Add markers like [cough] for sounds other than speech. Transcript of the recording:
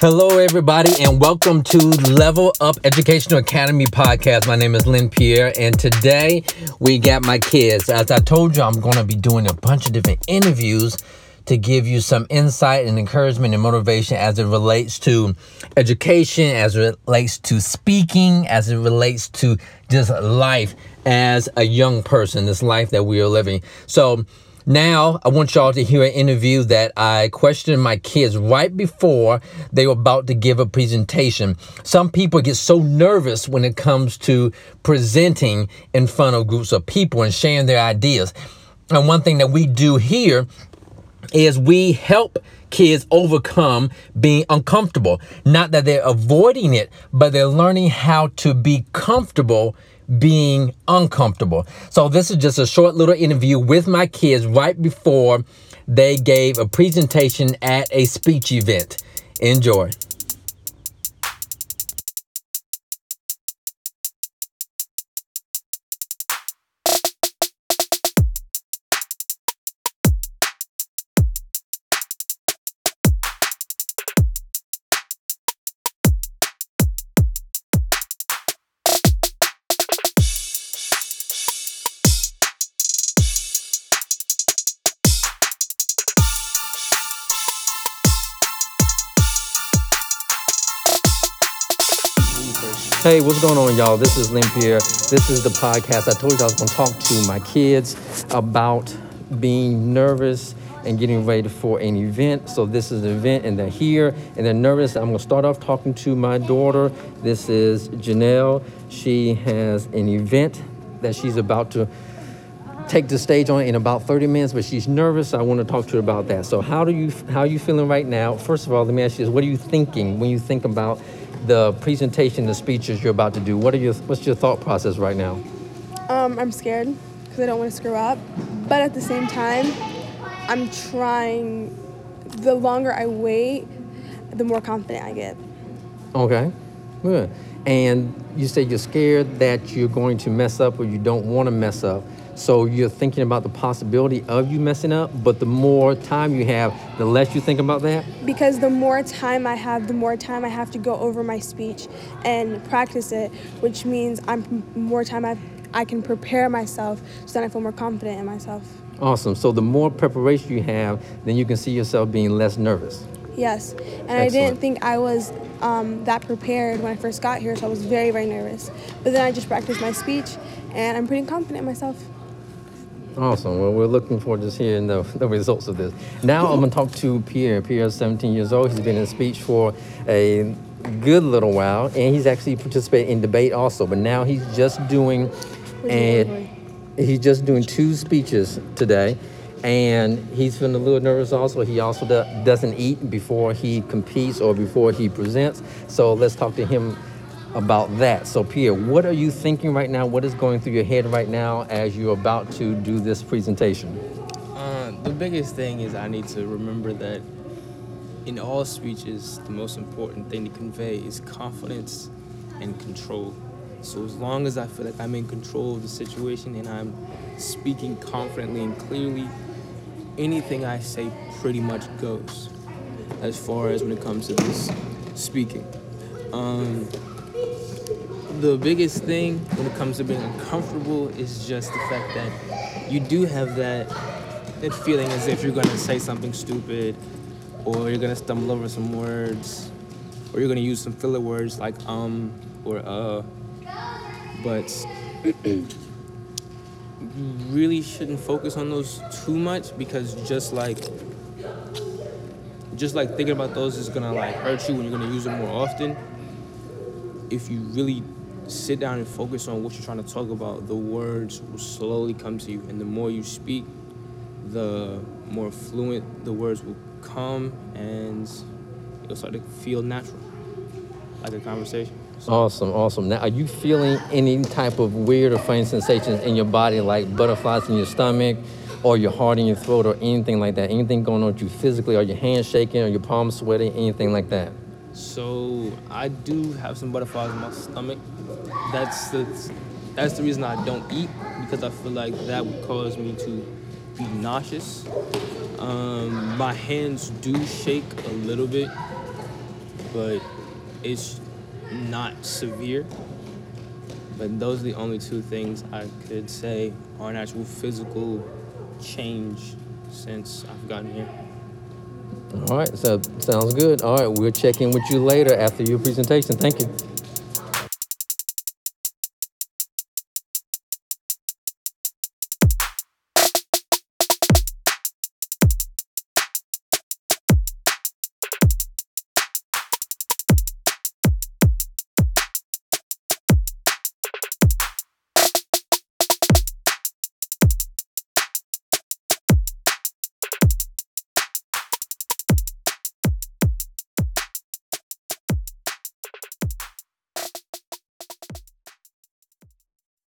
Hello, everybody, and welcome to Level Up Educational Academy podcast. My name is Lynn Pierre, and today we got my kids. As I told you, I'm going to be doing a bunch of different interviews to give you some insight and encouragement and motivation as it relates to education, as it relates to speaking, as it relates to just life as a young person, this life that we are living. So, now, I want y'all to hear an interview that I questioned my kids right before they were about to give a presentation. Some people get so nervous when it comes to presenting in front of groups of people and sharing their ideas. And one thing that we do here is we help kids overcome being uncomfortable. Not that they're avoiding it, but they're learning how to be comfortable being uncomfortable. So, this is just a short little interview with my kids right before they gave a presentation at a speech event. Enjoy. Hey, what's going on, y'all? This is Lynn Pierre. This is the podcast. I told you I was going to talk to my kids about being nervous and getting ready for an event. So this is an event, and they're here and they're nervous. I'm going to start off talking to my daughter. This is Janelle. She has an event that she's about to take the stage on in about 30 minutes, but she's nervous. I want to talk to her about that. So how do you how are you feeling right now? First of all, let me ask you this: What are you thinking when you think about the presentation, the speeches you're about to do? What are your what's your thought process right now? Um, I'm scared because I don't want to screw up, but at the same time, I'm trying. The longer I wait, the more confident I get. Okay, good. And you say you're scared that you're going to mess up or you don't want to mess up. So you're thinking about the possibility of you messing up, but the more time you have, the less you think about that? Because the more time I have, the more time I have to go over my speech and practice it, which means I'm more time I, I can prepare myself so that I feel more confident in myself. Awesome. So the more preparation you have, then you can see yourself being less nervous. Yes. And Excellent. I didn't think I was um, that prepared when I first got here, so I was very, very nervous. But then I just practiced my speech, and I'm pretty confident in myself. Awesome. Well, we're looking forward to hearing the, the results of this. Now I'm going to talk to Pierre. Pierre is 17 years old. He's been in speech for a good little while, and he's actually participated in debate also. But now he's just doing, and he's just doing two speeches today, and he's feeling a little nervous. Also, he also do, doesn't eat before he competes or before he presents. So let's talk to him about that. So, Pierre, what are you thinking right now? What is going through your head right now as you're about to do this presentation? Uh, the biggest thing is I need to remember that in all speeches, the most important thing to convey is confidence and control. So, as long as I feel like I'm in control of the situation and I'm speaking confidently and clearly, anything I say pretty much goes as far as when it comes to this speaking. Um, the biggest thing when it comes to being uncomfortable is just the fact that you do have that that feeling as if you're gonna say something stupid or you're gonna stumble over some words or you're gonna use some filler words like um or uh. But [clears throat] you really shouldn't focus on those too much because just like just like thinking about those is gonna like hurt you when you're gonna use them more often. If you really sit down and focus on what you're trying to talk about, the words will slowly come to you. And the more you speak, the more fluent the words will come and it'll start to feel natural, like a conversation. So. Awesome, awesome. Now, are you feeling any type of weird or funny sensations in your body, like butterflies in your stomach, or your heart in your throat, or anything like that? Anything going on with you physically? Are your hands shaking, or your palms sweating, anything like that? So I do have some butterflies in my stomach. That's the that's the reason I don't eat because I feel like that would cause me to be nauseous. Um, my hands do shake a little bit, but it's not severe. But those are the only two things I could say are an actual physical change since I've gotten here. All right, so sounds good. All right, we'll check in with you later after your presentation. Thank you.